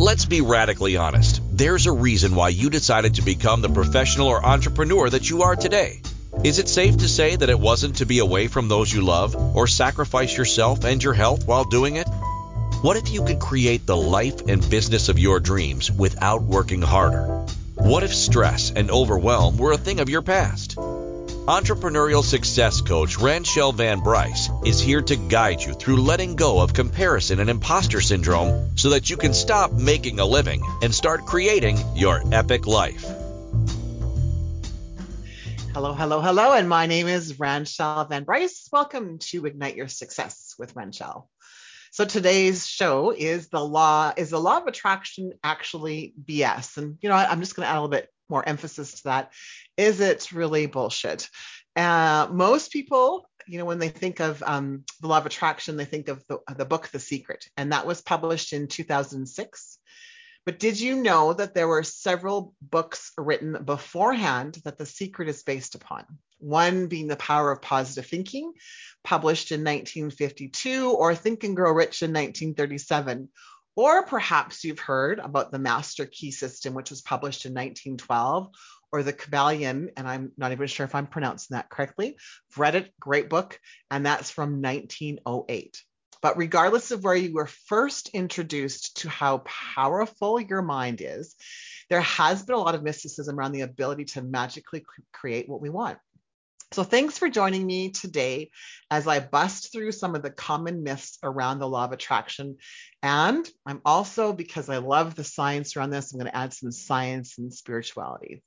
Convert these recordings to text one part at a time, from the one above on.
Let's be radically honest. There's a reason why you decided to become the professional or entrepreneur that you are today. Is it safe to say that it wasn't to be away from those you love or sacrifice yourself and your health while doing it? What if you could create the life and business of your dreams without working harder? What if stress and overwhelm were a thing of your past? Entrepreneurial success coach Ranchelle Van Bryce is here to guide you through letting go of comparison and imposter syndrome so that you can stop making a living and start creating your epic life. Hello, hello, hello, and my name is Ranchelle Van Bryce. Welcome to Ignite Your Success with Ranchelle. So today's show is the law is the law of attraction actually BS? And you know, I'm just going to add a little bit more emphasis to that. Is it really bullshit? Uh, most people, you know, when they think of um, the law of attraction, they think of the, the book The Secret, and that was published in 2006. But did you know that there were several books written beforehand that The Secret is based upon? One being The Power of Positive Thinking, published in 1952, or Think and Grow Rich in 1937. Or perhaps you've heard about the Master Key System, which was published in 1912, or the Kybalion, and I'm not even sure if I'm pronouncing that correctly. I've read it, great book, and that's from 1908. But regardless of where you were first introduced to how powerful your mind is, there has been a lot of mysticism around the ability to magically create what we want. So, thanks for joining me today as I bust through some of the common myths around the law of attraction. And I'm also, because I love the science around this, I'm going to add some science and spirituality.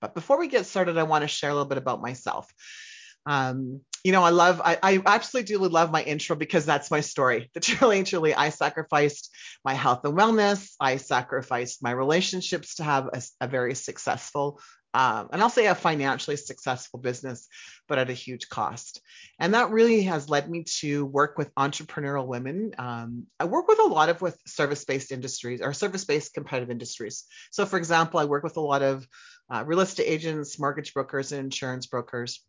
But before we get started, I want to share a little bit about myself. Um, you know, I love, I, I absolutely do love my intro because that's my story. The truly, truly, I sacrificed my health and wellness. I sacrificed my relationships to have a, a very successful um, and I'll say a financially successful business, but at a huge cost. And that really has led me to work with entrepreneurial women. Um, I work with a lot of with service-based industries or service-based competitive industries. So, for example, I work with a lot of uh, real estate agents, mortgage brokers, and insurance brokers,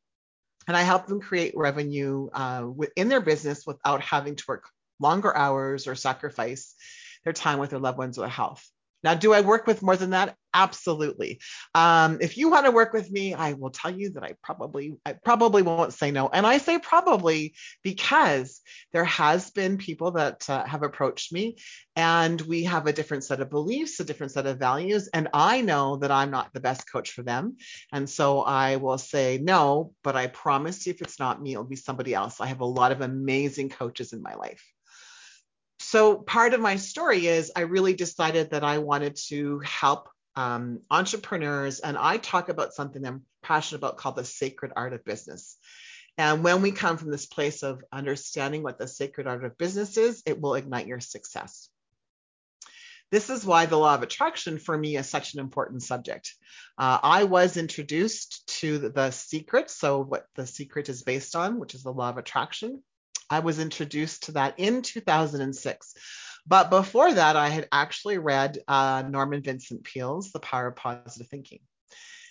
and I help them create revenue uh, within their business without having to work longer hours or sacrifice their time with their loved ones or their health. Now, do I work with more than that? Absolutely. Um, if you want to work with me, I will tell you that I probably, I probably won't say no. And I say probably because there has been people that uh, have approached me and we have a different set of beliefs, a different set of values. And I know that I'm not the best coach for them. And so I will say no, but I promise you, if it's not me, it'll be somebody else. I have a lot of amazing coaches in my life so part of my story is I really decided that I wanted to help um, entrepreneurs, and I talk about something I'm passionate about called the sacred art of business. And when we come from this place of understanding what the sacred art of business is, it will ignite your success. This is why the law of attraction for me is such an important subject. Uh, I was introduced to the, the secret, so what the secret is based on, which is the law of attraction, I was introduced to that in 2006. But before that, I had actually read uh, Norman Vincent Peale's The Power of Positive Thinking.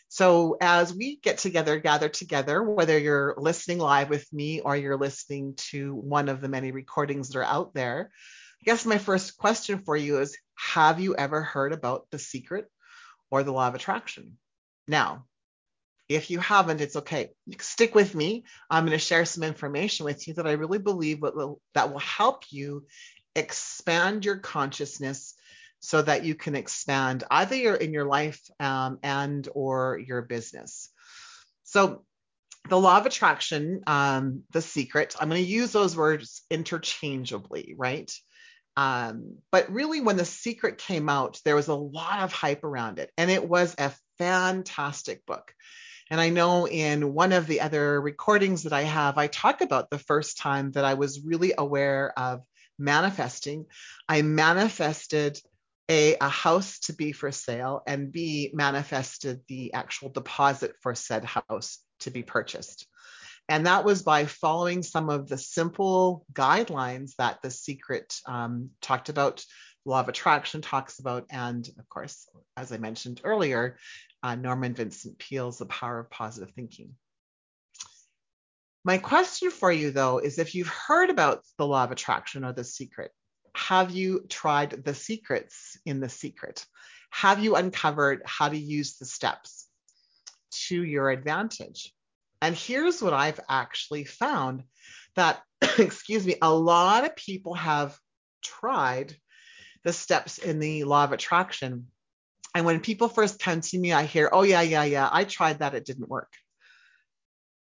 So as we get together, gather together, whether you're listening live with me or you're listening to one of the many recordings that are out there, I guess my first question for you is Have you ever heard about the secret or the law of attraction? Now, if you haven't, it's okay. Stick with me. I'm going to share some information with you that I really believe will, that will help you expand your consciousness so that you can expand either your, in your life um, and or your business. So the law of attraction, um, the secret, I'm going to use those words interchangeably, right? Um, but really, when the secret came out, there was a lot of hype around it, and it was a fantastic book. And I know in one of the other recordings that I have, I talk about the first time that I was really aware of manifesting. I manifested a, a house to be for sale and B, manifested the actual deposit for said house to be purchased. And that was by following some of the simple guidelines that The Secret um, talked about, Law of Attraction talks about, and of course, as I mentioned earlier, uh, Norman Vincent Peale's The Power of Positive Thinking. My question for you, though, is if you've heard about the law of attraction or the secret, have you tried the secrets in the secret? Have you uncovered how to use the steps to your advantage? And here's what I've actually found that, excuse me, a lot of people have tried the steps in the law of attraction. And when people first come to me, I hear, oh, yeah, yeah, yeah, I tried that, it didn't work.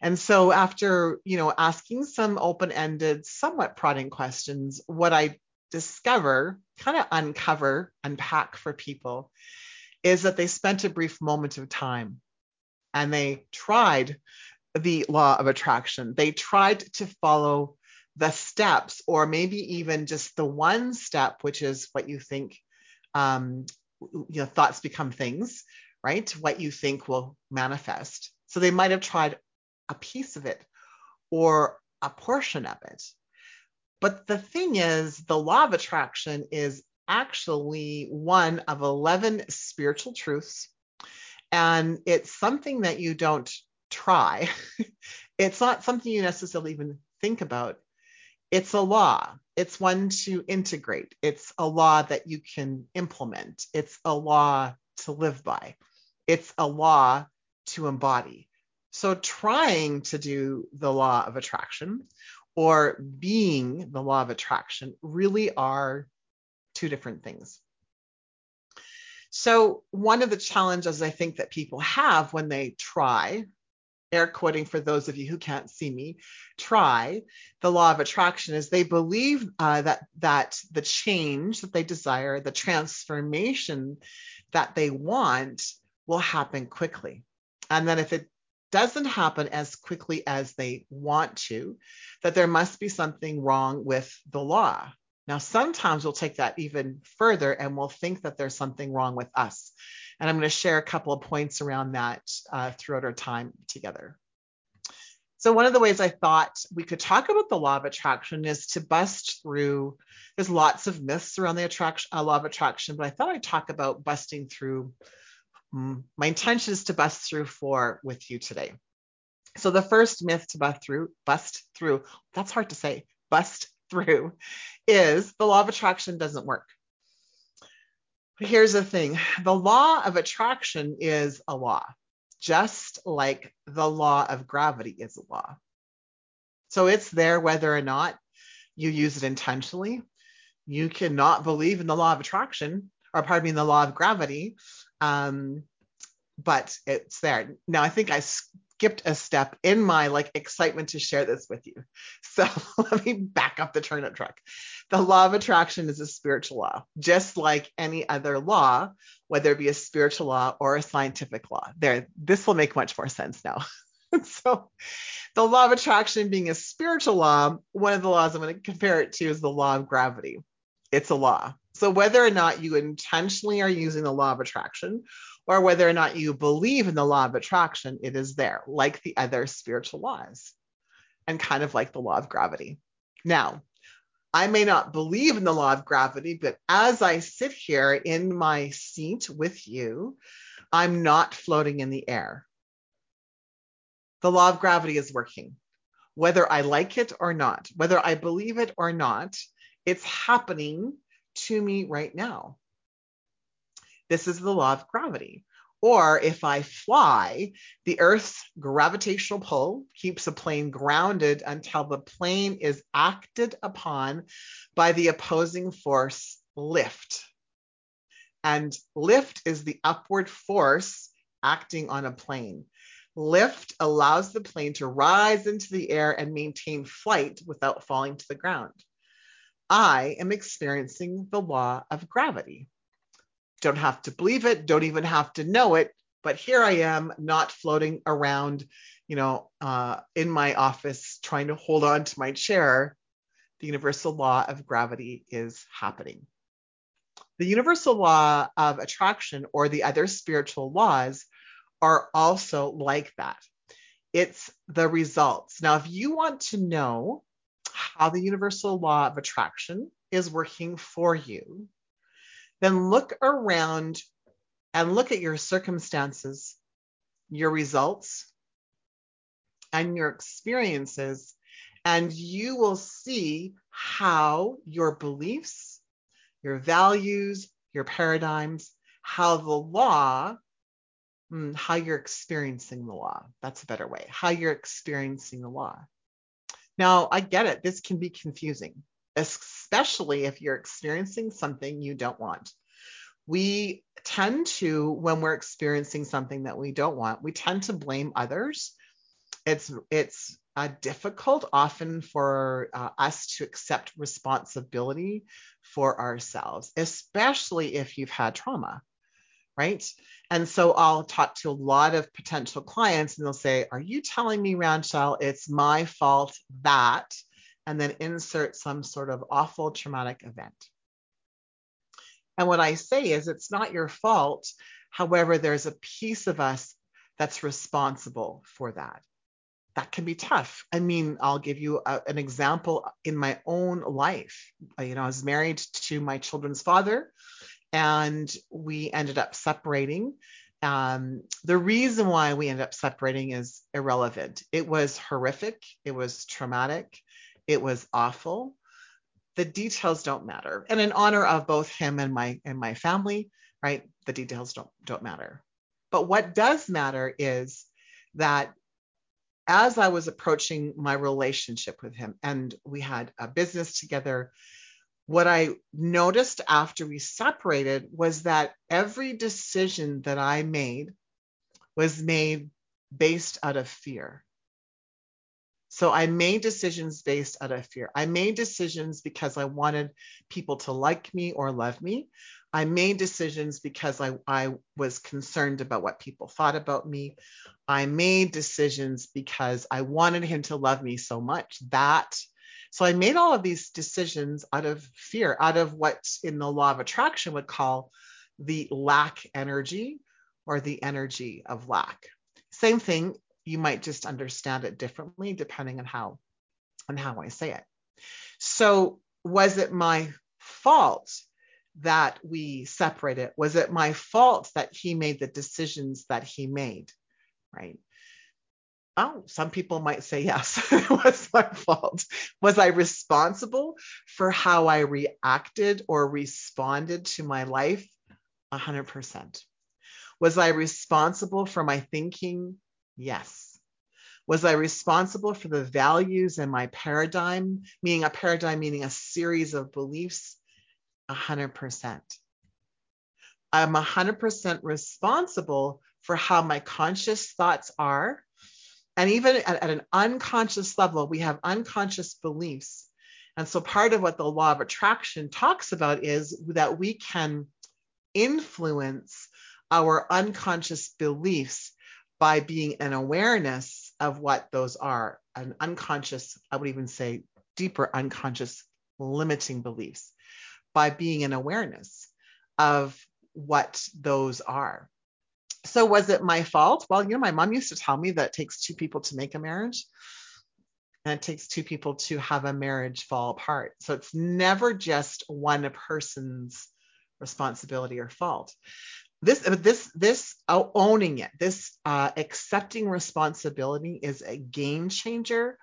And so after, you know, asking some open-ended, somewhat prodding questions, what I discover, kind of uncover, unpack for people is that they spent a brief moment of time and they tried the law of attraction. They tried to follow the steps, or maybe even just the one step, which is what you think, um, you know, thoughts become things, right? What you think will manifest. So they might have tried a piece of it or a portion of it. But the thing is, the law of attraction is actually one of 11 spiritual truths. And it's something that you don't try. it's not something you necessarily even think about. It's a law. It's one to integrate. It's a law that you can implement. It's a law to live by. It's a law to embody. So, trying to do the law of attraction or being the law of attraction really are two different things. So, one of the challenges I think that people have when they try, air quoting for those of you who can't see me, try the law of attraction is they believe uh, that that the change that they desire, the transformation that they want, will happen quickly, and then if it doesn't happen as quickly as they want to, that there must be something wrong with the law. Now, sometimes we'll take that even further and we'll think that there's something wrong with us. And I'm going to share a couple of points around that uh, throughout our time together. So, one of the ways I thought we could talk about the law of attraction is to bust through. There's lots of myths around the attraction, uh, law of attraction, but I thought I'd talk about busting through Mm, my intention is to bust through four with you today. So the first myth to bust through, bust through, that's hard to say, bust through, is the law of attraction doesn't work. Here's the thing the law of attraction is a law, just like the law of gravity is a law. So it's there whether or not you use it intentionally. You cannot believe in the law of attraction, or pardon me, the law of gravity, um, but it's there. Now I think I skipped a step in my like excitement to share this with you. So let me back up the turnip truck. The law of attraction is a spiritual law, just like any other law, whether it be a spiritual law or a scientific law. There, this will make much more sense now. so the law of attraction being a spiritual law, one of the laws I'm going to compare it to is the law of gravity. It's a law. So whether or not you intentionally are using the law of attraction or whether or not you believe in the law of attraction, it is there, like the other spiritual laws and kind of like the law of gravity. Now, I may not believe in the law of gravity, but as I sit here in my seat with you, I'm not floating in the air. The law of gravity is working. Whether I like it or not, whether I believe it or not, it's happening to me right now. This is the law of gravity. Or if I fly, the Earth's gravitational pull keeps a plane grounded until the plane is acted upon by the opposing force lift. And lift is the upward force acting on a plane. Lift allows the plane to rise into the air and maintain flight without falling to the ground. I am experiencing the law of gravity. Don't have to believe it, don't even have to know it, but here I am not floating around, you know, uh, in my office trying to hold on to my chair. The universal law of gravity is happening. The universal law of attraction or the other spiritual laws are also like that. It's the results. Now, if you want to know how the universal law of attraction is working for you, then look around and look at your circumstances, your results, and your experiences, and you will see how your beliefs, your values, your paradigms, how the law, hmm, how you're experiencing the law. That's a better way. How you're experiencing the law. Now, I get it. This can be confusing, especially if you're experiencing something you don't want. We tend to, when we're experiencing something that we don't want, we tend to blame others. It's it's uh, difficult often for uh, us to accept responsibility for ourselves, especially if you've had trauma, right? And so I'll talk to a lot of potential clients and they'll say, Are you telling me, Ranchelle, it's my fault that, and then insert some sort of awful traumatic event? And what I say is, it's not your fault. However, there's a piece of us that's responsible for that that can be tough. I mean, I'll give you a, an example in my own life. You know, I was married to my children's father, and we ended up separating. Um, the reason why we ended up separating is irrelevant. It was horrific. It was traumatic. It was awful. The details don't matter. And in honor of both him and my and my family, right? The details don't don't matter. But what does matter is that as I was approaching my relationship with him, and we had a business together, what I noticed after we separated was that every decision that I made was made based out of fear. So I made decisions based out of fear. I made decisions because I wanted people to like me or love me. I made decisions because I, I was concerned about what people thought about me. I made decisions because I wanted him to love me so much that. So I made all of these decisions out of fear, out of what in the law of attraction would call the lack energy or the energy of lack. Same thing, you might just understand it differently depending on how on how I say it. So was it my fault that we separated? Was it my fault that he made the decisions that he made? Right. Oh, some people might say yes, it was my fault. Was I responsible for how I reacted or responded to my life? 100%. Was I responsible for my thinking? Yes. Was I responsible for the values and my paradigm, meaning a paradigm, meaning a series of beliefs? 100%. I'm 100% responsible for how my conscious thoughts are. And even at, at, an unconscious level, we have unconscious beliefs. And so part of what the law of attraction talks about is that we can influence our unconscious beliefs by being an awareness of what those are, an unconscious, I would even say deeper unconscious limiting beliefs by being an awareness of what those are. So was it my fault? Well, you know, my mom used to tell me that it takes two people to make a marriage and it takes two people to have a marriage fall apart. So it's never just one person's responsibility or fault. This, this, this owning it, this uh, accepting responsibility is a game changer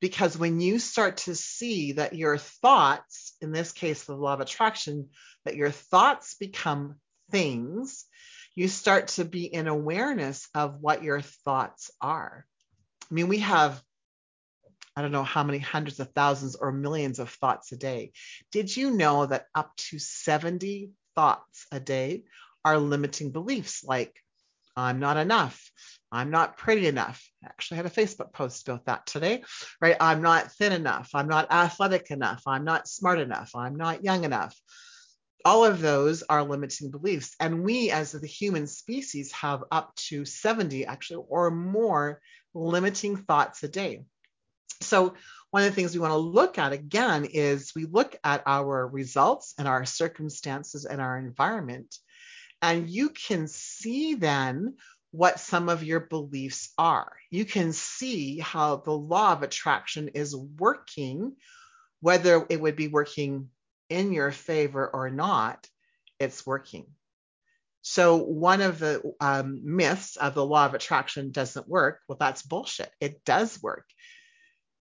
because when you start to see that your thoughts, in this case, the law of attraction, that your thoughts become things, you start to be in awareness of what your thoughts are. I mean, we have, I don't know how many hundreds of thousands or millions of thoughts a day. Did you know that up to 70 thoughts a day are limiting beliefs like, I'm not enough, I'm not pretty enough. I actually had a Facebook post about that today, right? I'm not thin enough. I'm not athletic enough. I'm not smart enough. I'm not young enough. All of those are limiting beliefs. And we, as the human species, have up to 70 actually or more limiting thoughts a day. So, one of the things we want to look at again is we look at our results and our circumstances and our environment. And you can see then what some of your beliefs are. You can see how the law of attraction is working, whether it would be working in your favor or not, it's working. So, one of the um, myths of the law of attraction doesn't work. Well, that's bullshit. It does work.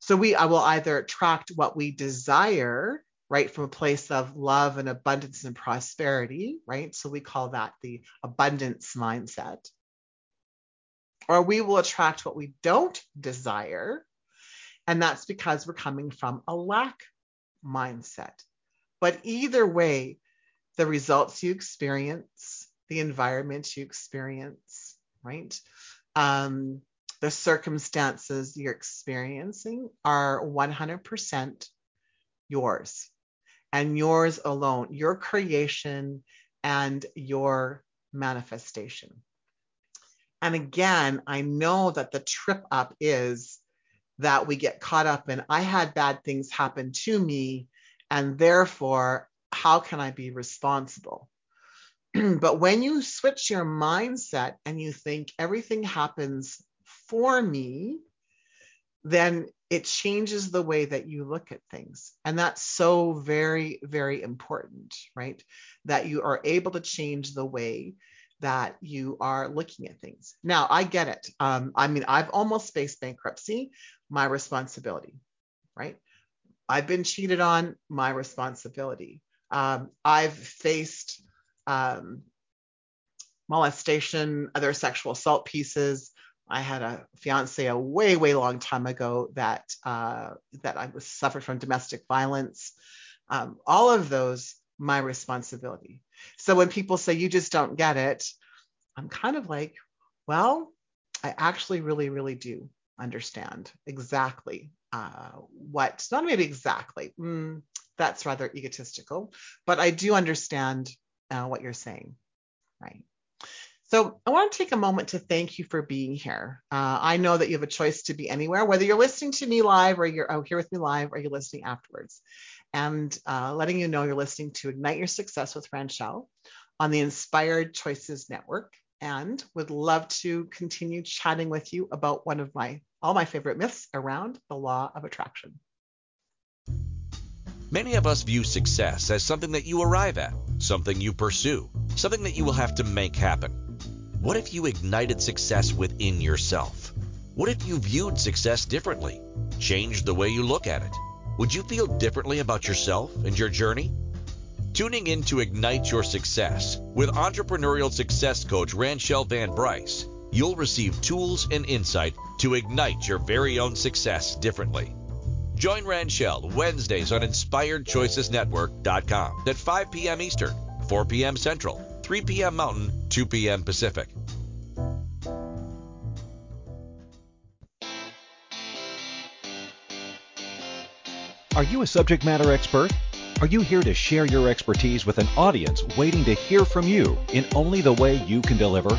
So, we I will either attract what we desire right? From a place of love and abundance and prosperity, right? So we call that the abundance mindset. Or we will attract what we don't desire. And that's because we're coming from a lack mindset. But either way, the results you experience, the environment you experience, right? Um, the circumstances you're experiencing are 100% yours and yours alone, your creation and your manifestation. And again, I know that the trip up is that we get caught up in, I had bad things happen to me, and therefore, how can I be responsible? but when you switch your mindset and you think everything happens for me, then it changes the way that you look at things. And that's so very, very important, right? That you are able to change the way that you are looking at things. Now, I get it. Um, I mean, I've almost faced bankruptcy, my responsibility, right? I've been cheated on, my responsibility. Um, I've faced um, molestation, other sexual assault pieces. I had a fiance a way, way long time ago that uh, that I was suffered from domestic violence. Um, all of those, my responsibility. So when people say you just don't get it, I'm kind of like, well, I actually really, really do understand exactly uh, what, not maybe exactly, mm, that's rather egotistical, but I do understand uh, what you're saying, right? So I want to take a moment to thank you for being here. Uh, I know that you have a choice to be anywhere, whether you're listening to me live or you're out here with me live or you're listening afterwards. And uh, letting you know you're listening to Ignite Your Success with Ranchelle on the Inspired Choices Network and would love to continue chatting with you about one of my all my favorite myths around the law of attraction. Many of us view success as something that you arrive at, something you pursue, something that you will have to make happen. What if you ignited success within yourself? What if you viewed success differently? Changed the way you look at it? Would you feel differently about yourself and your journey? Tuning in to Ignite Your Success with entrepreneurial success coach Ranchelle Van Bryce, you'll receive tools and insight to ignite your very own success differently. Join Ranchelle Wednesdays on InspiredChoicesNetwork.com at 5 p.m. Eastern, 4 p.m. Central, 3 p.m. Mountain, 2 p.m. Pacific. Are you a subject matter expert? Are you here to share your expertise with an audience waiting to hear from you in only the way you can deliver?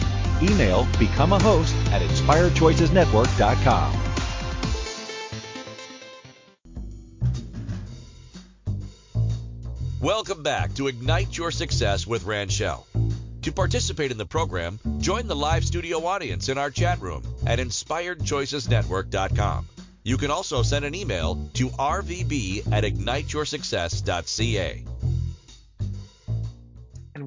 Email become a host at inspiredchoicesnetwork.com. Welcome back to Ignite Your Success with Ranchelle. To participate in the program, join the live studio audience in our chat room at inspiredchoicesnetwork.com. You can also send an email to rvb at igniteyoursuccess.ca.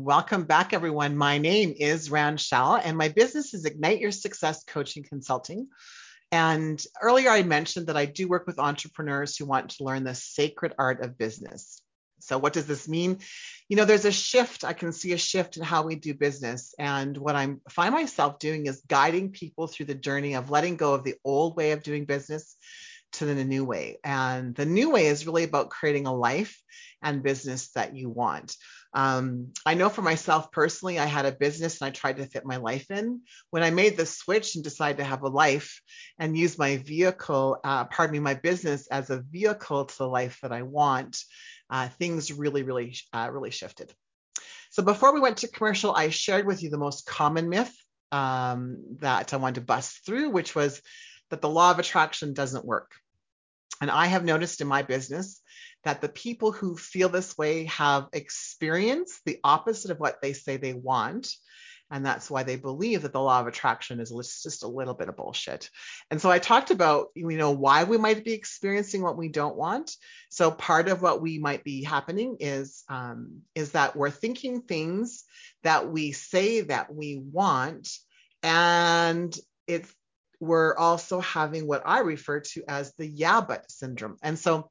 Welcome back, everyone. My name is Ranchelle, and my business is Ignite Your Success Coaching Consulting. And earlier I mentioned that I do work with entrepreneurs who want to learn the sacred art of business. So, what does this mean? You know, there's a shift. I can see a shift in how we do business. And what I find myself doing is guiding people through the journey of letting go of the old way of doing business to the new way. And the new way is really about creating a life and business that you want. Um, I know for myself personally, I had a business and I tried to fit my life in. When I made the switch and decided to have a life and use my vehicle, uh, pardon me, my business as a vehicle to the life that I want, uh, things really, really, uh, really shifted. So before we went to commercial, I shared with you the most common myth um, that I wanted to bust through, which was that the law of attraction doesn't work. And I have noticed in my business that the people who feel this way have experienced the opposite of what they say they want. And that's why they believe that the law of attraction is just a little bit of bullshit. And so I talked about, you know, why we might be experiencing what we don't want. So part of what we might be happening is um, is that we're thinking things that we say that we want, and it's we're also having what I refer to as the yeah but syndrome. And so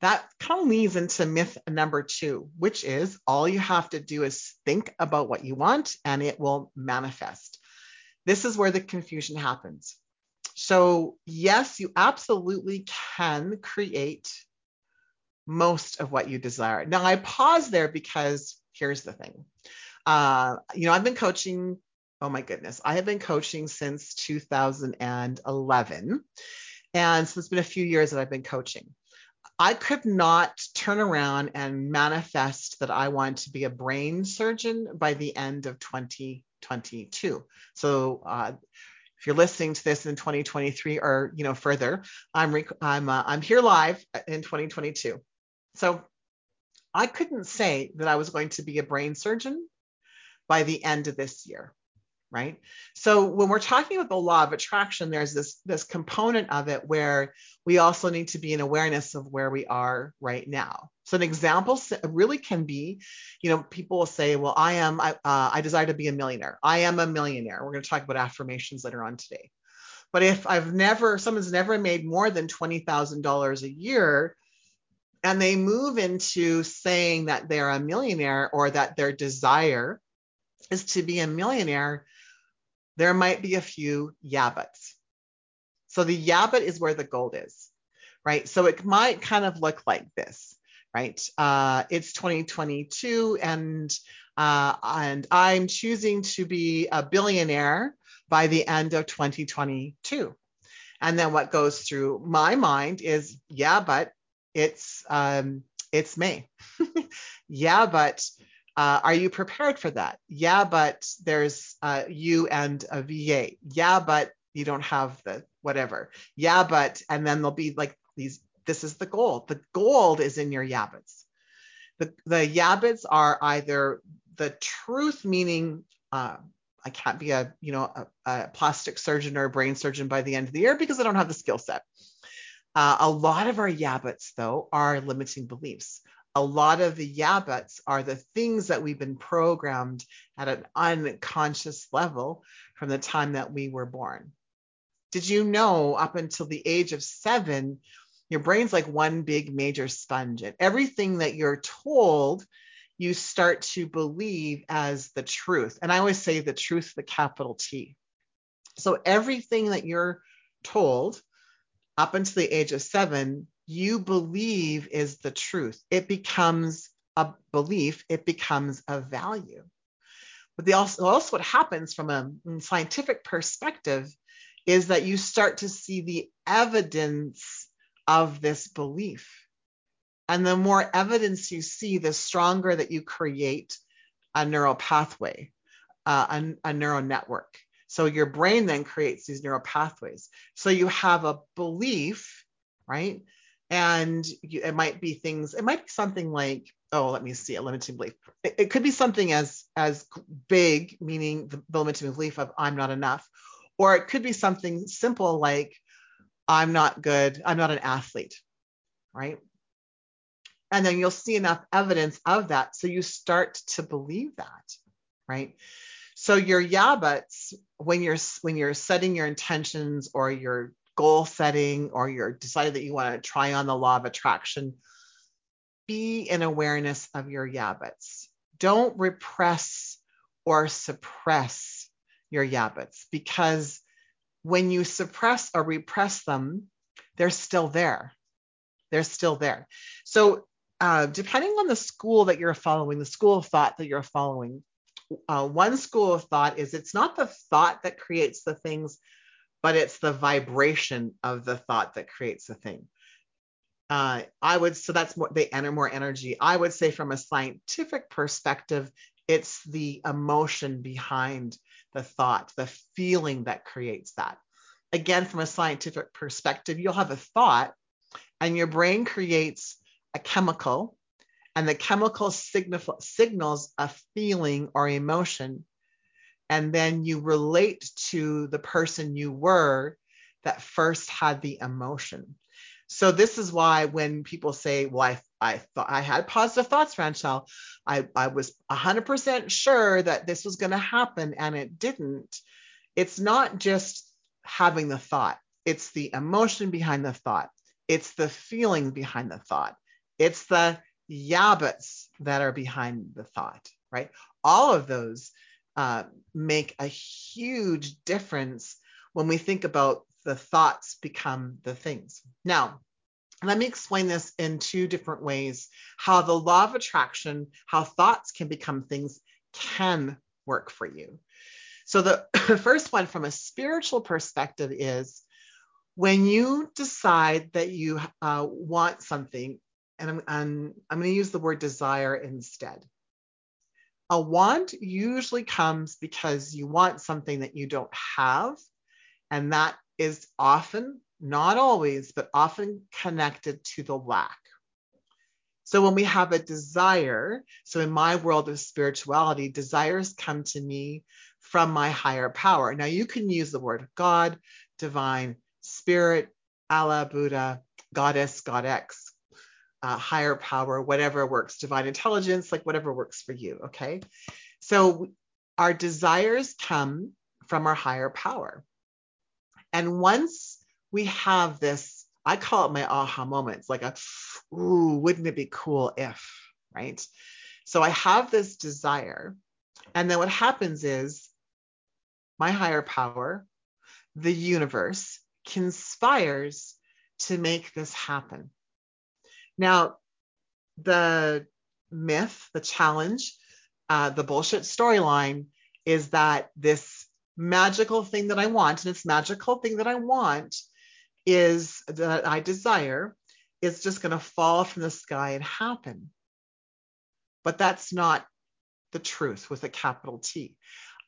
that kind of leads into myth number two, which is all you have to do is think about what you want and it will manifest. This is where the confusion happens. So, yes, you absolutely can create most of what you desire. Now, I pause there because here's the thing. Uh, you know, I've been coaching oh my goodness, I have been coaching since 2011. And so it's been a few years that I've been coaching. I could not turn around and manifest that I want to be a brain surgeon by the end of 2022. So, uh, if you're listening to this in 2023 or you know further, I'm rec- I'm uh, I'm here live in 2022. So I couldn't say that I was going to be a brain surgeon by the end of this year right? So when we're talking about the law of attraction, there's this this component of it where we also need to be in awareness of where we are right now. So an example really can be, you know, people will say, "Well, I am I, uh, I desire to be a millionaire. I am a millionaire." We're going to talk about affirmations later on today. But if I've never, someone's never made more than twenty thousand dollars a year, and they move into saying that they're a millionaire or that their desire is to be a millionaire, there might be a few yabbits. So the yabbit is where the gold is, right? So it might kind of look like this, right? Uh, it's 2022 and uh, and I'm choosing to be a billionaire by the end of 2022. And then what goes through my mind is, yeah, but it's um, it's May. yeah, but uh, are you prepared for that? Yeah, but there's uh, you and a VA. Yeah, but you don't have the whatever. Yeah, but and then there'll be like these. This is the gold. The gold is in your yabbits. The the yabbits are either the truth, meaning uh, I can't be a you know a, a, plastic surgeon or a brain surgeon by the end of the year because I don't have the skill set. Uh, a lot of our yabbits though are limiting beliefs a lot of the yabbits are the things that we've been programmed at an unconscious level from the time that we were born. Did you know up until the age of seven, your brain's like one big major sponge, and everything that you're told, you start to believe as the truth. And I always say the truth, the capital T. So everything that you're told up until the age of seven you believe is the truth. It becomes a belief, it becomes a value. But also, also what happens from a scientific perspective is that you start to see the evidence of this belief. And the more evidence you see, the stronger that you create a neural pathway, uh, a, a neural network. So your brain then creates these neural pathways. So you have a belief, right? And you, it might be things it might be something like oh let me see a limiting belief. It, it could be something as as big meaning the, the limiting belief of i'm not enough. Or it could be something simple like i'm not good i'm not an athlete right? And then you'll see enough evidence of that. So you start to believe that right? So your yabbits when you're when you're setting your intentions or you're goal setting or you're decided that you want to try on the law of attraction, be in awareness of your yabbits. Don't repress or suppress your yabbits because when you suppress or repress them, they're still there. They're still there. So, uh, depending on the school that you're following, the school of thought that you're following, uh, one school of thought is it's not the thought that creates the things, but it's the vibration of the thought that creates the thing. Uh, I would so that's more they enter more energy. I would say from a scientific perspective, it's the emotion behind the thought, the feeling that creates that. Again, from a scientific perspective, you'll have a thought, and your brain creates a chemical, and the chemical signif- signals a feeling or emotion. And then you relate to the person you were that first had the emotion. So this is why when people say, "Well, I I thought I had positive thoughts, Ranchelle," I I was 100% sure that this was going to happen, and it didn't. It's not just having the thought; it's the emotion behind the thought. It's the feeling behind the thought. It's the yabbits that are behind the thought, right? All of those uh, make a huge difference when we think about the thoughts become the things. Now, let me explain this in two different ways how the law of attraction, how thoughts can become things, can work for you. So, the first one from a spiritual perspective is when you decide that you uh, want something, and I'm, I'm, I'm going to use the word desire instead. A want usually comes because you want something that you don't have, and that is often, not always, but often connected to the lack. So when we have a desire, so in my world of spirituality, desires come to me from my higher power. Now you can use the word God, divine, spirit, Allah, Buddha, goddess, godex, uh, higher power, whatever works, divine intelligence, like whatever works for you. Okay. So our desires come from our higher power. And once we have this, I call it my aha moments, like a, ooh, wouldn't it be cool if, right? So I have this desire. And then what happens is my higher power, the universe, conspires to make this happen. Now, the myth, the challenge, uh, the bullshit storyline is that this magical thing that I want, and this magical thing that I want is that I desire is just going to fall from the sky and happen. But that's not the truth with a capital T.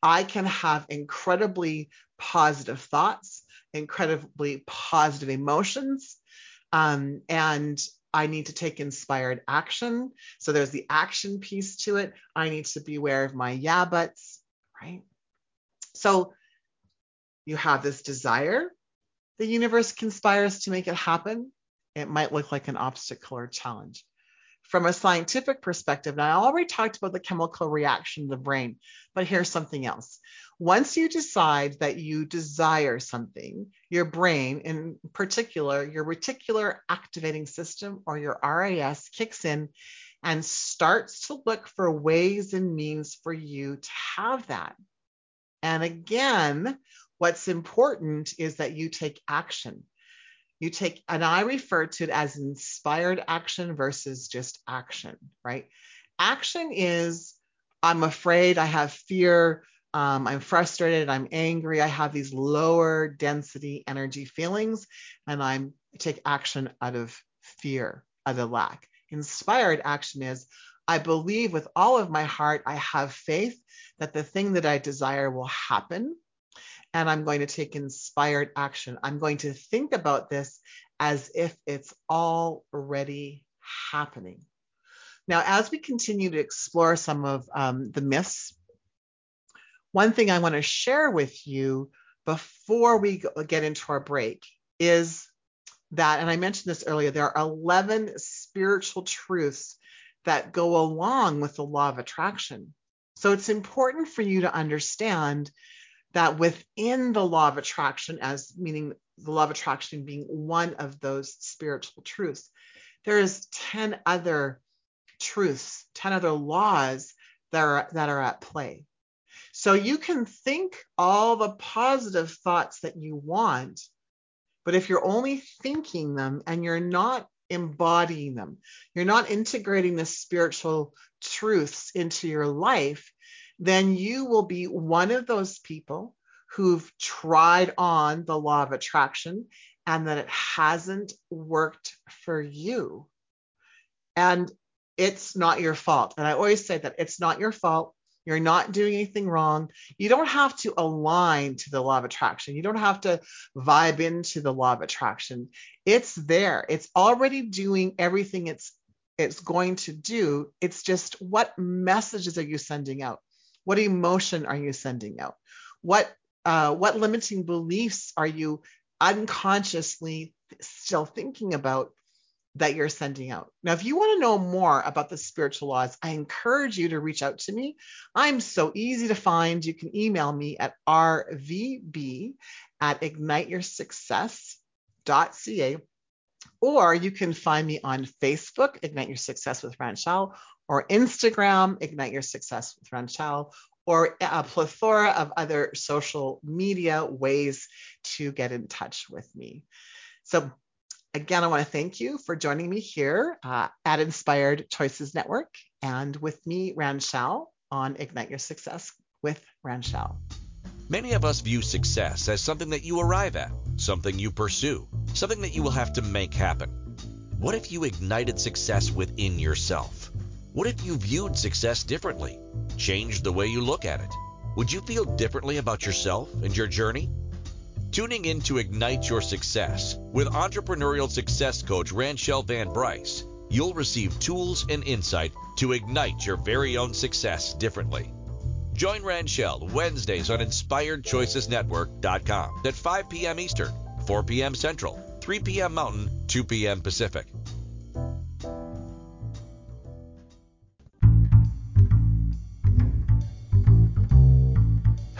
I can have incredibly positive thoughts, incredibly positive emotions, um, and I need to take inspired action. So there's the action piece to it. I need to be aware of my yeah buts, right? So you have this desire. The universe conspires to make it happen. It might look like an obstacle or challenge. From a scientific perspective, now I already talked about the chemical reaction of the brain, but here's something else. Once you decide that you desire something, your brain, in particular, your reticular activating system or your RAS kicks in and starts to look for ways and means for you to have that. And again, what's important is that you take action. You take, and I refer to it as inspired action versus just action, right? Action is I'm afraid, I have fear, um, I'm frustrated, I'm angry, I have these lower density energy feelings, and I'm take action out of fear, out of lack. Inspired action is I believe with all of my heart, I have faith that the thing that I desire will happen. And I'm going to take inspired action. I'm going to think about this as if it's already happening. Now, as we continue to explore some of um, the myths, one thing I want to share with you before we get into our break is that, and I mentioned this earlier, there are 11 spiritual truths that go along with the law of attraction. So it's important for you to understand that within the law of attraction, as meaning the law of attraction being one of those spiritual truths, there is 10 other truths, 10 other laws that are, that are at play. So you can think all the positive thoughts that you want, but if you're only thinking them and you're not embodying them, you're not integrating the spiritual truths into your life, then you will be one of those people who've tried on the law of attraction and that it hasn't worked for you. And it's not your fault. And I always say that it's not your fault. You're not doing anything wrong. You don't have to align to the law of attraction. You don't have to vibe into the law of attraction. It's there. It's already doing everything it's it's going to do. It's just what messages are you sending out? What emotion are you sending out? What uh, what limiting beliefs are you unconsciously still thinking about that you're sending out. Now, if you want to know more about the spiritual laws, I encourage you to reach out to me. I'm so easy to find. You can email me at rvb at igniteyoursuccess.ca, or you can find me on Facebook, Ignite Your Success with Ranchelle, or Instagram, Ignite Your Success with Ranchelle, or a plethora of other social media ways to get in touch with me. So again, I want to thank you for joining me here uh, at Inspired Choices Network and with me, Ranchelle, on Ignite Your Success with Ranchelle. Many of us view success as something that you arrive at, something you pursue, something that you will have to make happen. What if you ignited success within yourself? What if you viewed success differently? Changed the way you look at it? Would you feel differently about yourself and your journey? Tuning in to Ignite Your Success with entrepreneurial success coach Ranchelle Van Bryce, you'll receive tools and insight to ignite your very own success differently. Join Ranchelle Wednesdays on InspiredChoicesNetwork.com at 5 p.m. Eastern, 4 p.m. Central, 3 p.m. Mountain, 2 p.m. Pacific.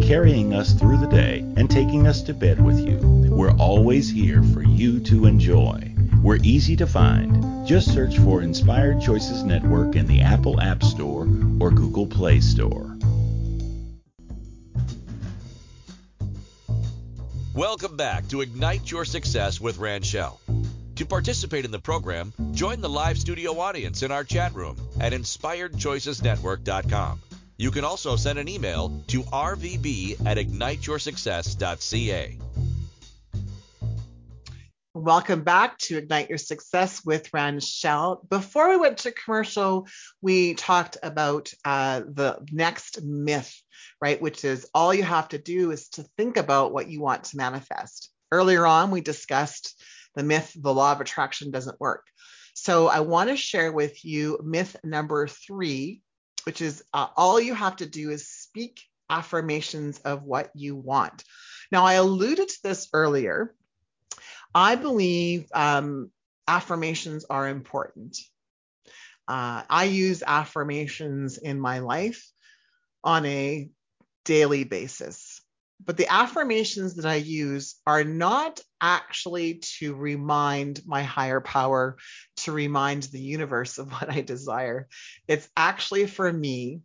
carrying us through the day, and taking us to bed with you, we're always here for you to enjoy. We're easy to find. Just search for Inspired Choices Network in the Apple App Store or Google Play Store. Welcome back to Ignite Your Success with Ranchelle. To participate in the program, join the live studio audience in our chat room at inspiredchoicesnetwork.com. You can also send an email to rvb at igniteyoursuccess.ca. Welcome back to Ignite Your Success with Ranchelle. Before we went to commercial, we talked about uh, the next myth, right? Which is all you have to do is to think about what you want to manifest. Earlier on, we discussed the myth the law of attraction doesn't work. So I want to share with you myth number three, which is uh, all you have to do is speak affirmations of what you want. Now, I alluded to this earlier I believe um, affirmations are important. Uh, I use affirmations in my life on a daily basis. But the affirmations that I use are not actually to remind my higher power, to remind the universe of what I desire. It's actually for me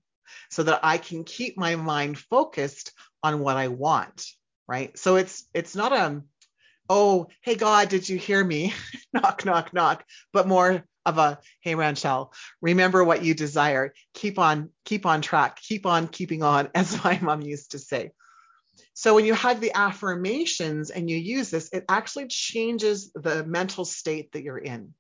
so that I can keep my mind focused on what I want, right? So it's it's not a oh, hey God, did you hear me? knock, knock, knock, but more of a hey Ranchelle, remember what you desire. Keep on, keep on track, keep on keeping on, as my mom used to say. So when you have the affirmations and you use this, it actually changes the mental state that you're in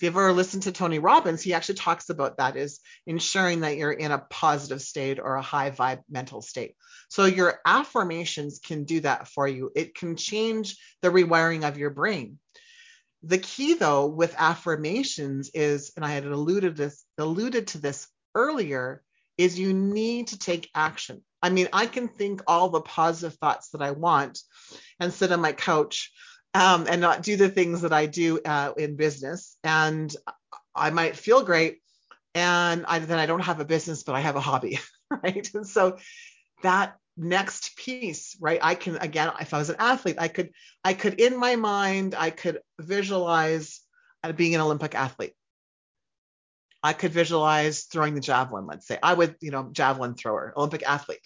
if you've ever listened to Tony Robbins, he actually talks about that is ensuring that you're in a positive state or a high vibe mental state. So your affirmations can do that for you. It can change the rewiring of your brain. The key though with affirmations is, and I had alluded this alluded to this earlier, is you need to take action. I mean, I can think all the positive thoughts that I want and sit on my couch um, and not do the things that I do uh, in business. And I might feel great, and I, then I don't have a business, but I have a hobby, right? And so that next piece, right? I can again, if I was an athlete, I could, I could in my mind, I could visualize uh, being an Olympic athlete. I could visualize throwing the javelin, let's say. I would, you know, javelin thrower, Olympic athlete.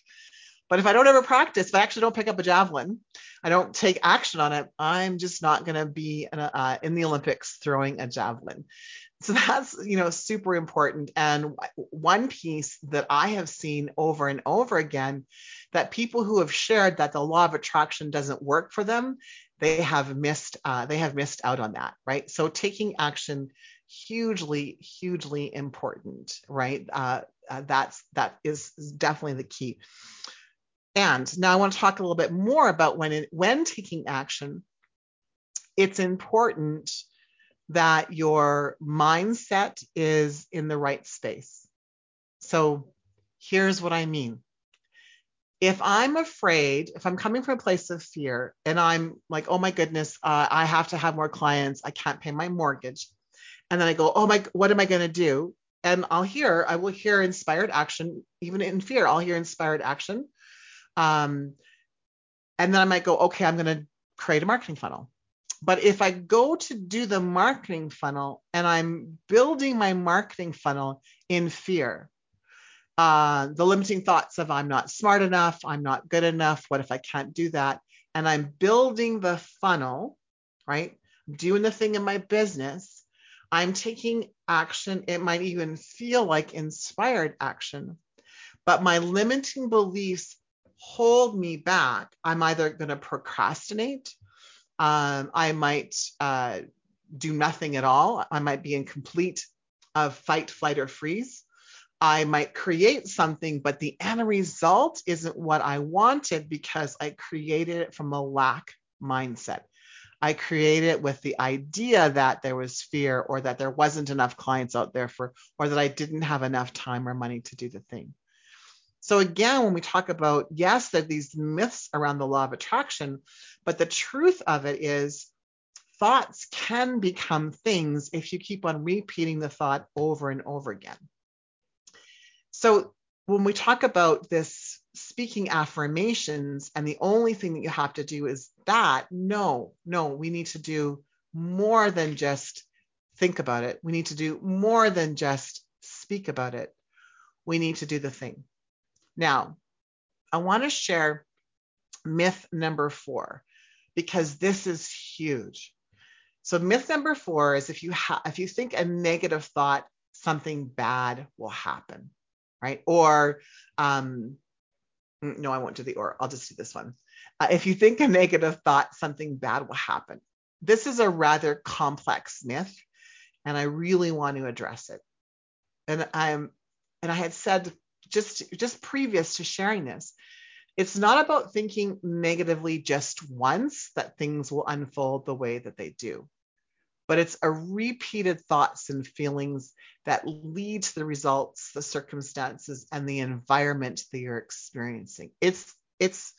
But if I don't ever practice, if I actually don't pick up a javelin, I don't take action on it, I'm just not going to be in, a, uh, in the Olympics throwing a javelin. So that's you know super important. And one piece that I have seen over and over again that people who have shared that the law of attraction doesn't work for them, they have missed uh, they have missed out on that, right? So taking action hugely hugely important, right? Uh, uh, that's that is definitely the key. And now I want to talk a little bit more about when it, when taking action, it's important that your mindset is in the right space. So here's what I mean. If I'm afraid, if I'm coming from a place of fear and I'm like, oh my goodness, uh, I have to have more clients, I can't pay my mortgage. And then I go, oh my, what am I going to do? And I'll hear, I will hear inspired action, even in fear, I'll hear inspired action. Um, and then I might go, okay, I'm going to create a marketing funnel. But if I go to do the marketing funnel and I'm building my marketing funnel in fear, uh, the limiting thoughts of I'm not smart enough, I'm not good enough, what if I can't do that? And I'm building the funnel, right? doing the thing in my business. I'm taking action. It might even feel like inspired action, but my limiting beliefs hold me back. I'm either going to procrastinate um, I might uh, do nothing at all. I might be in complete uh, fight, flight, or freeze. I might create something, but the end result isn't what I wanted because I created it from a lack mindset. I created it with the idea that there was fear or that there wasn't enough clients out there for, or that I didn't have enough time or money to do the thing. So again, when we talk about, yes, there are these myths around the law of attraction, but the truth of it is thoughts can become things if you keep on repeating the thought over and over again. So when we talk about this speaking affirmations and the only thing that you have to do is that, no, no, we need to do more than just think about it. We need to do more than just speak about it. We need to do the thing. Now, I want to share myth number four because this is huge. So myth number four is if you ha- if you think a negative thought, something bad will happen, right? Or um, no, I won't do the or. I'll just do this one. Uh, if you think a negative thought, something bad will happen. This is a rather complex myth, and I really want to address it. And I'm and I had said just just previous to sharing this it's not about thinking negatively just once that things will unfold the way that they do but it's a repeated thoughts and feelings that lead to the results the circumstances and the environment that you're experiencing it's it's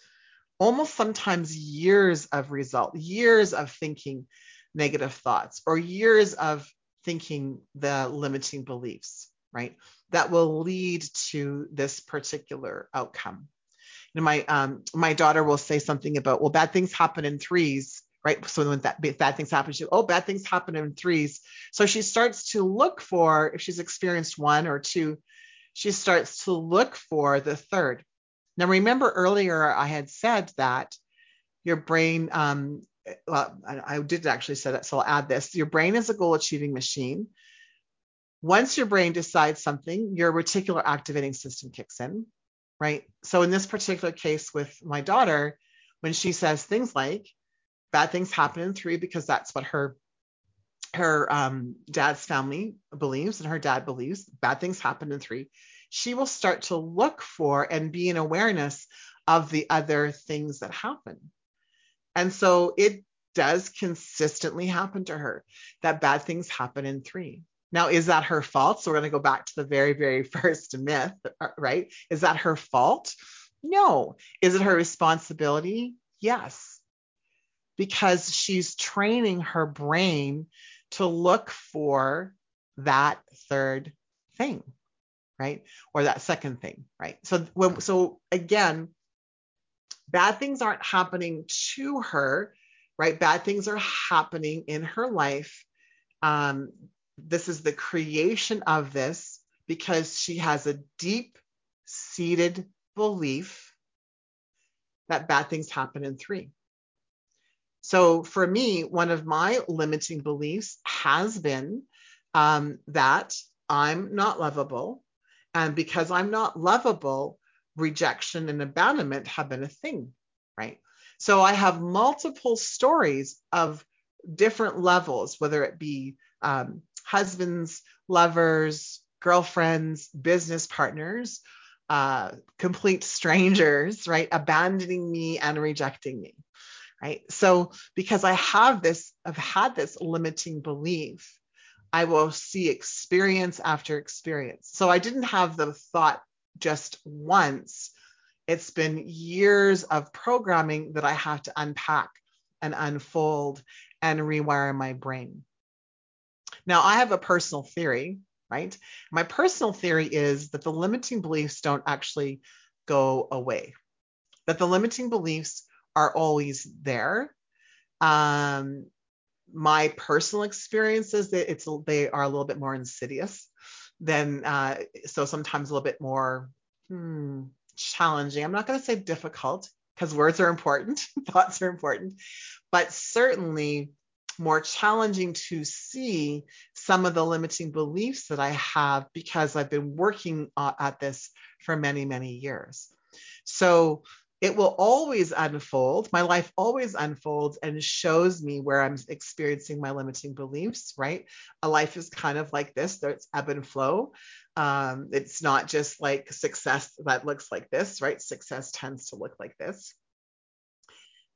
almost sometimes years of result years of thinking negative thoughts or years of thinking the limiting beliefs right that will lead to this particular outcome. And my um, my daughter will say something about, well, bad things happen in threes, right? So when that bad things happen, she, oh, bad things happen in threes. So she starts to look for, if she's experienced one or two, she starts to look for the third. Now, remember earlier I had said that your brain, um, well, I, I did actually say that, so I'll add this. Your brain is a goal achieving machine. Once your brain decides something, your reticular activating system kicks in, right? So in this particular case with my daughter, when she says things like bad things happen in three because that's what her her um, dad's family believes and her dad believes bad things happen in three she will start to look for and be in awareness of the other things that happen and so it does consistently happen to her that bad things happen in three now, is that her fault? So we're going to go back to the very, very first myth, right? Is that her fault? No. Is it her responsibility? Yes. Because she's training her brain to look for that third thing, right? Or that second thing, right? So when, so again, bad things aren't happening to her, right? Bad things are happening in her life um, this is the creation of this because she has a deep seated belief that bad things happen in three. So for me, one of my limiting beliefs has been um, that I'm not lovable. And because I'm not lovable, rejection and abandonment have been a thing, right? So I have multiple stories of different levels, whether it be um, husbands, lovers, girlfriends, business partners, uh, complete strangers, right? Abandoning me and rejecting me, right? So because I have this, I've had this limiting belief, I will see experience after experience. So I didn't have the thought just once. It's been years of programming that I have to unpack and unfold and rewire my brain. Now, I have a personal theory, right? My personal theory is that the limiting beliefs don't actually go away, that the limiting beliefs are always there. Um, my personal experience experiences, it's they are a little bit more insidious than uh, so sometimes a little bit more hmm, challenging. I'm not going to say difficult because words are important, thoughts are important, but certainly more challenging to see some of the limiting beliefs that I have because I've been working uh, at this for many, many years. So it will always unfold. My life always unfolds and shows me where I'm experiencing my limiting beliefs, right? A life is kind of like this, there's ebb and flow. Um, it's not just like success that looks like this, right? Success tends to look like this.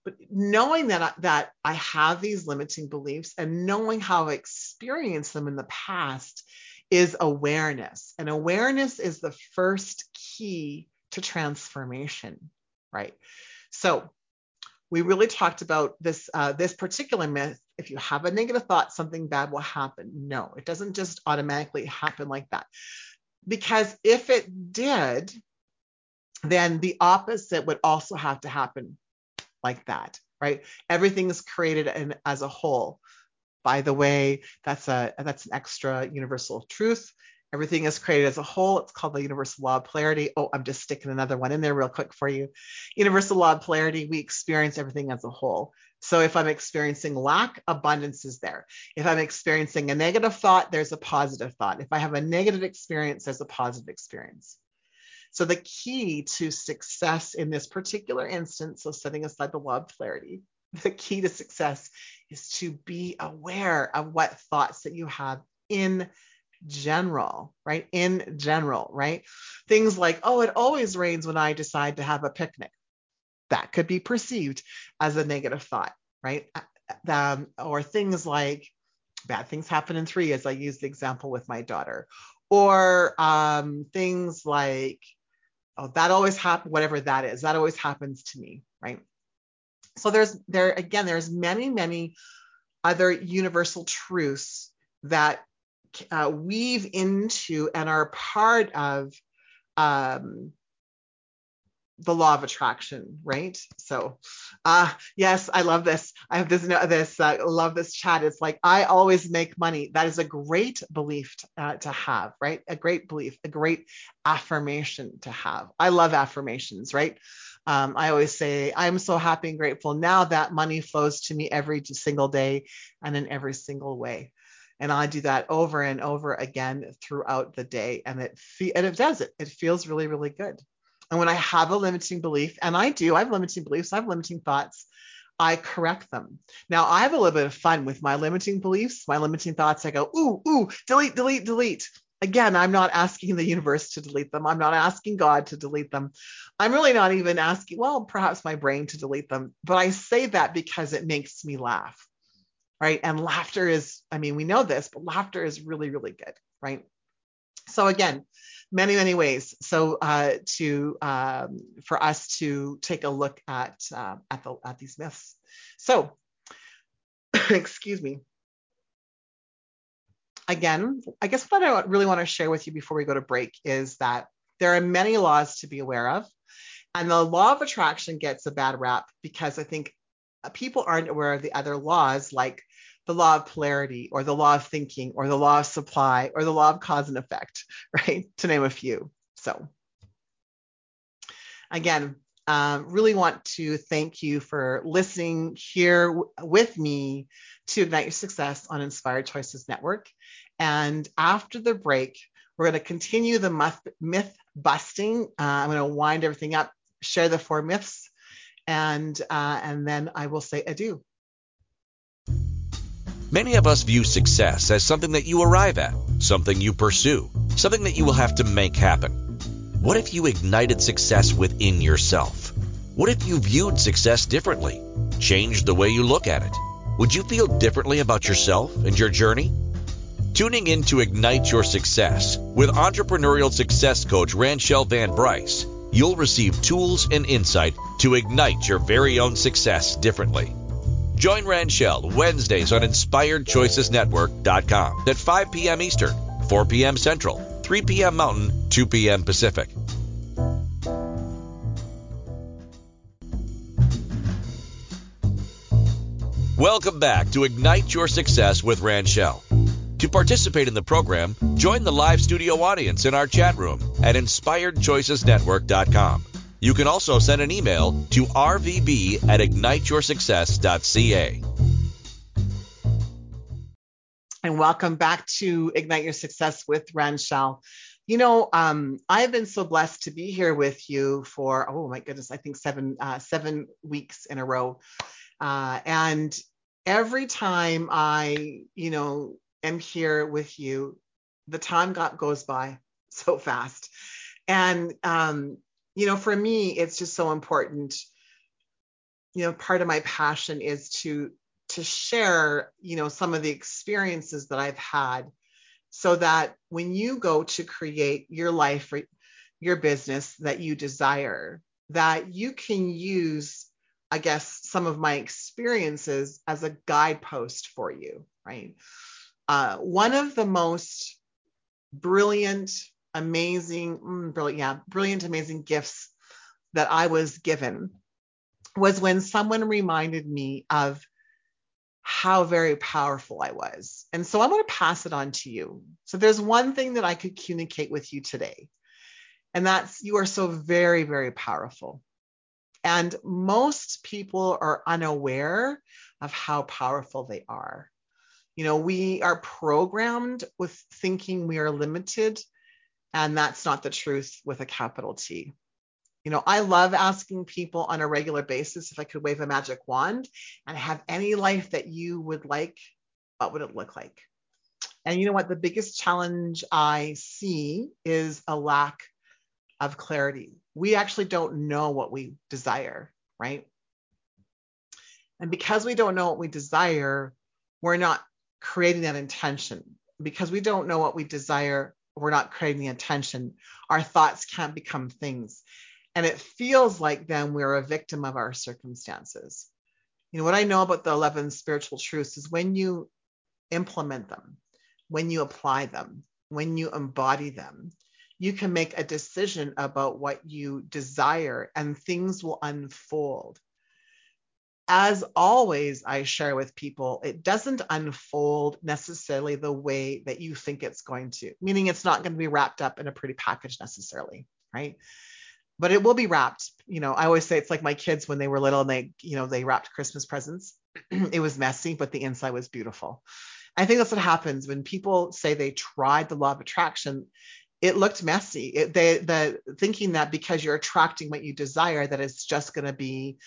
But knowing that I, that I have these limiting beliefs and knowing how I experienced them in the past is awareness. And awareness is the first key to transformation right? So we really talked about this uh, this particular myth. If you have a negative thought, something bad will happen. No, it doesn't just automatically happen like that. Because if it did, then the opposite would also have to happen like that, right? Everything is created in, as a whole. By the way, that's a that's an extra universal truth. Everything is created as a whole. It's called the universal law of polarity. Oh, I'm just sticking another one in there real quick for you. Universal law of polarity, we experience everything as a whole. So if I'm experiencing lack, abundance is there. If I'm experiencing a negative thought, there's a positive thought. If I have a negative experience, there's a positive experience. So the key to success in this particular instance, so setting aside the law of polarity, the key to success is to be aware of what thoughts that you have in general, right? In general, right? Things like, oh, it always rains when I decide to have a picnic. That could be perceived as a negative thought, right? Um, or things like bad things happen in three, as I used the example with my daughter, or um, things like, oh, that always happens, whatever that is, that always happens to me, right? So there's there again, there's many, many other universal truths that uh, weave into and are part of um, the law of attraction, right? So, uh, yes, I love this. I have this, this, uh, love this chat. It's like, I always make money. That is a great belief to, uh, to have, right? A great belief, a great affirmation to have. I love affirmations, right? Um, I always say, I'm so happy and grateful now that money flows to me every single day and in every single way and I do that over and over again throughout the day and it fe- and it does it it feels really really good and when I have a limiting belief and I do I have limiting beliefs I have limiting thoughts I correct them. Now I have a little bit of fun with my limiting beliefs, my limiting thoughts. I go, ooh, ooh, delete, delete, delete. Again, I'm not asking the universe to delete them. I'm not asking God to delete them. I'm really not even asking, well, perhaps my brain to delete them. But I say that because it makes me laugh right? And laughter is, I mean, we know this, but laughter is really, really good, right? So again, many, many ways. So uh, to um, for us to take a look at uh, at the at these myths. So, excuse me. Again, I guess what I really want to share with you before we go to break is that there are many laws to be aware of. And the law of attraction gets a bad rap because I think people aren't aware of the other laws like the law of polarity or the law of thinking or the law of supply or the law of cause and effect, right? To name a few. So, again, um, really want to thank you for listening here w- with me to Ignite Your Success on Inspired Choices Network. And after the break, We're going to continue the myth, myth busting. Uh, I'm going to wind everything up, share the four myths, and uh, and then I will say adieu. Many of us view success as something that you arrive at, something you pursue, something that you will have to make happen. What if you ignited success within yourself? What if you viewed success differently? Changed the way you look at it? Would you feel differently about yourself and your journey? Tuning in to Ignite Your Success with entrepreneurial success coach Ranchelle Van Bryce, you'll receive tools and insight to ignite your very own success differently. Join Ranchelle Wednesdays on InspiredChoicesNetwork.com at 5 p.m. Eastern, 4 p.m. Central, 3 p.m. Mountain, 2 p.m. Pacific. Welcome back to Ignite Your Success with Ranchelle. To participate in the program, join the live studio audience in our chat room at inspiredchoicesnetwork.com. You can also send an email to rvb at igniteyoursuccess.ca. And welcome back to Ignite Your Success with Ranchelle. You know, um, I've been so blessed to be here with you for oh my goodness, I think seven uh, seven weeks in a row. Uh, and every time I, you know, am here with you, the time got, goes by so fast. And, um, you know, for me, it's just so important. You know, part of my passion is to to share, you know, some of the experiences that I've had so that when you go to create your life or your business that you desire, that you can use I guess, some of my experiences as a guidepost for you, right? Uh, one of the most brilliant, amazing, mm, brilliant, yeah, brilliant, amazing gifts that I was given was when someone reminded me of how very powerful I was. And so I want to pass it on to you. So there's one thing that I could communicate with you today, and that's you are so very, very powerful. And most people are unaware of how powerful they are. You know, we are programmed with thinking we are limited, and that's not the truth with a capital T. You know, I love asking people on a regular basis if I could wave a magic wand and have any life that you would like, what would it look like? And you know what? The biggest challenge I see is a lack of clarity. We actually don't know what we desire, right? And because we don't know what we desire, we're not creating that intention. Because we don't know what we desire, we're not creating the intention. Our thoughts can't become things. And it feels like then we're a victim of our circumstances. You know, what I know about the 11 spiritual truths is when you implement them, when you apply them, when you embody them, you can make a decision about what you desire and things will unfold. As always, I share with people, it doesn't unfold necessarily the way that you think it's going to, meaning it's not going to be wrapped up in a pretty package necessarily, right? But it will be wrapped. You know, I always say it's like my kids when they were little and they, you know, they wrapped Christmas presents. it was messy, but the inside was beautiful. I think that's what happens when people say they tried the law of attraction it looked messy. It, they, the thinking that because you're attracting what you desire, that it's just going to be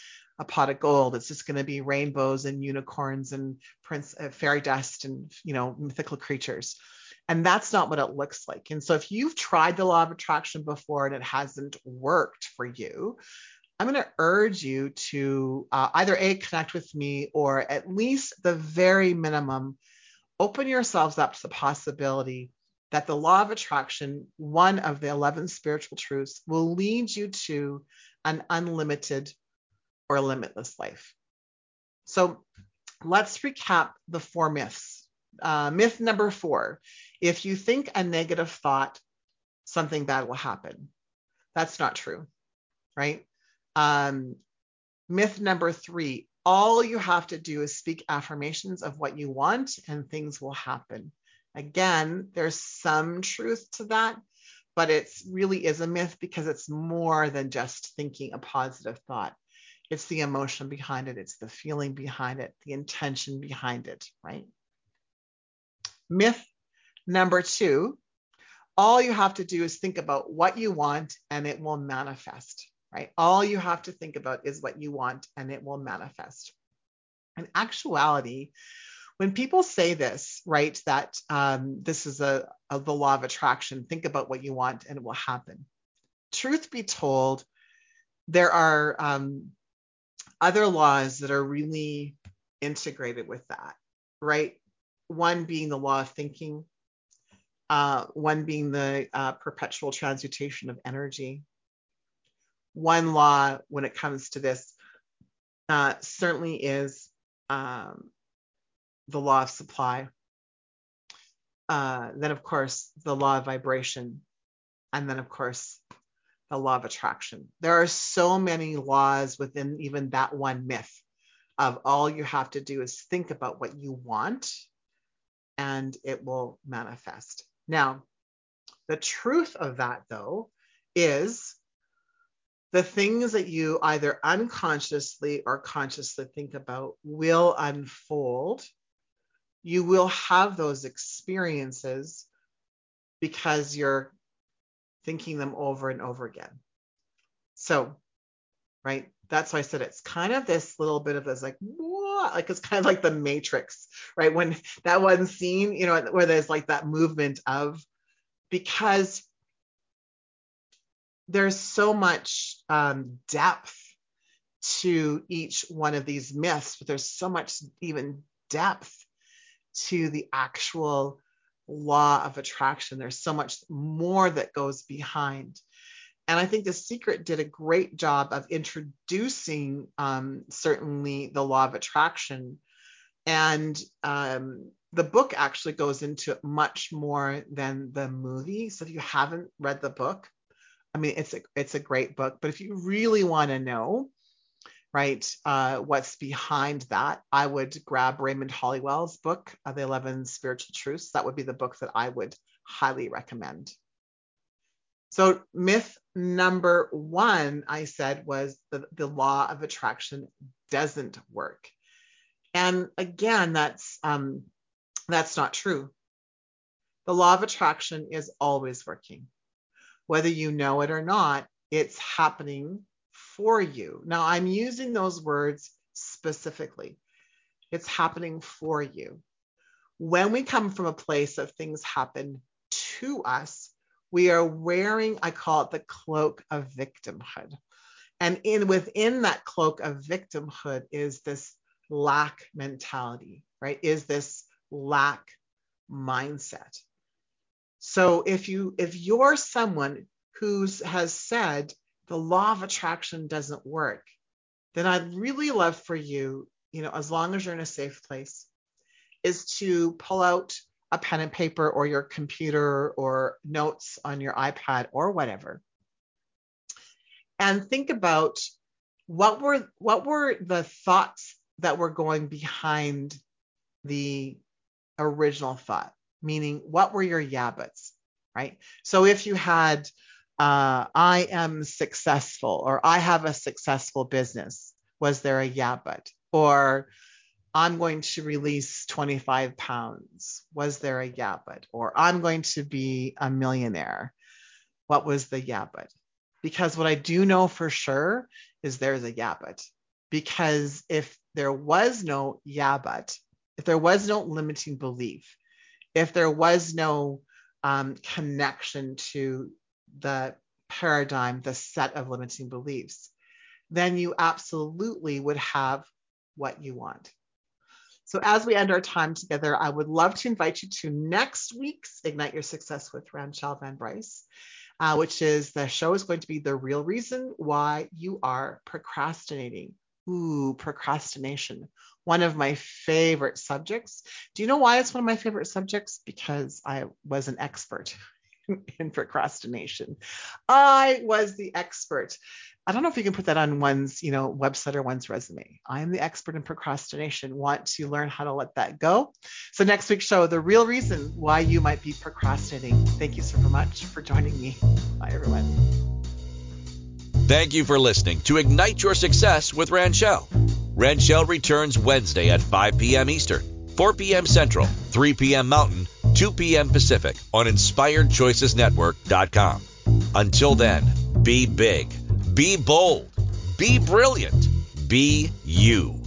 a pot of gold. It's just going to be rainbows and unicorns and prince uh, fairy dust and you know mythical creatures. And that's not what it looks like. And so if you've tried the law of attraction before and it hasn't worked for you, I'm going to urge you to uh, either a connect with me or at least the very minimum open yourselves up to the possibility that the law of attraction, one of the 11 spiritual truths, will lead you to an unlimited or limitless life. So let's recap the four myths. Uh, myth number four if you think a negative thought, something bad will happen. That's not true, right? Um, myth number three all you have to do is speak affirmations of what you want and things will happen. Again, there's some truth to that, but it really is a myth because it's more than just thinking a positive thought. It's the emotion behind it, it's the feeling behind it, the intention behind it, right? Myth number two all you have to do is think about what you want and it will manifest, right? All you have to think about is what you want and it will manifest. In actuality, when people say this, right, that um, this is a, a, the law of attraction, think about what you want and it will happen. Truth be told, there are um, other laws that are really integrated with that, right? One being the law of thinking, uh, one being the uh, perpetual transmutation of energy. One law, when it comes to this, uh, certainly is um, the law of supply. Uh, then, of course, the law of vibration. And then, of course, the law of attraction. There are so many laws within even that one myth of all you have to do is think about what you want and it will manifest. Now, the truth of that, though, is the things that you either unconsciously or consciously think about will unfold. You will have those experiences because you're thinking them over and over again. So, right, that's why I said it's kind of this little bit of this like, what? Like it's kind of like the Matrix, right? When that one scene, you know, where there's like that movement of, because there's so much um, depth to each one of these myths, but there's so much even depth to the actual law of attraction. There's so much more that goes behind. And I think The Secret did a great job of introducing um, certainly the law of attraction. And um, the book actually goes into it much more than the movie. So if you haven't read the book, I mean, it's a it's a great book. But if you really want to know, right, uh, what's behind that, I would grab Raymond Holliwell's book, uh, The Eleven Spiritual Truths. That would be the book that I would highly recommend. So myth number one, I said, was the, the law of attraction doesn't work. And again, that's um, that's not true. The law of attraction is always working whether you know it or not, it's happening for you. Now, I'm using those words specifically. It's happening for you. When we come from a place of things happen to us, we are wearing, I call it the cloak of victimhood. And in within that cloak of victimhood is this lack mentality, right? Is this lack mindset. So if you if you're someone who has said the law of attraction doesn't work, then I'd really love for you, you know, as long as you're in a safe place, is to pull out a pen and paper or your computer or notes on your iPad or whatever. And think about what were what were the thoughts that were going behind the original thought meaning what were your yabbits, right? So if you had, uh, I am successful or I have a successful business, was there a yeah, yabbit? Or I'm going to release 25 pounds, was there a yeah, yabbit? Or I'm going to be a millionaire, what was the yeah, yabbit? Because what I do know for sure is there's a yeah, yabbit. Because if there was no yeah, yabbit, if there was no limiting belief, if there was no um, connection to the paradigm, the set of limiting beliefs, then you absolutely would have what you want. So, as we end our time together, I would love to invite you to next week's Ignite Your Success with Ranchelle Van Bryce, uh, which is the show is going to be the real reason why you are procrastinating. Ooh, procrastination one of my favorite subjects. Do you know why it's one of my favorite subjects? Because I was an expert in procrastination. I was the expert. I don't know if you can put that on one's, you know, website or one's resume. I am the expert in procrastination. Want to learn how to let that go? So next week's show, the real reason why you might be procrastinating. Thank you so much for joining me. Bye everyone. Thank you for listening to Ignite Your Success with Ranchelle. Ranchelle returns Wednesday at 5 p.m. Eastern, 4 p.m. Central, 3 p.m. Mountain, 2 p.m. Pacific on InspiredChoicesNetwork.com. Until then, be big, be bold, be brilliant, be you.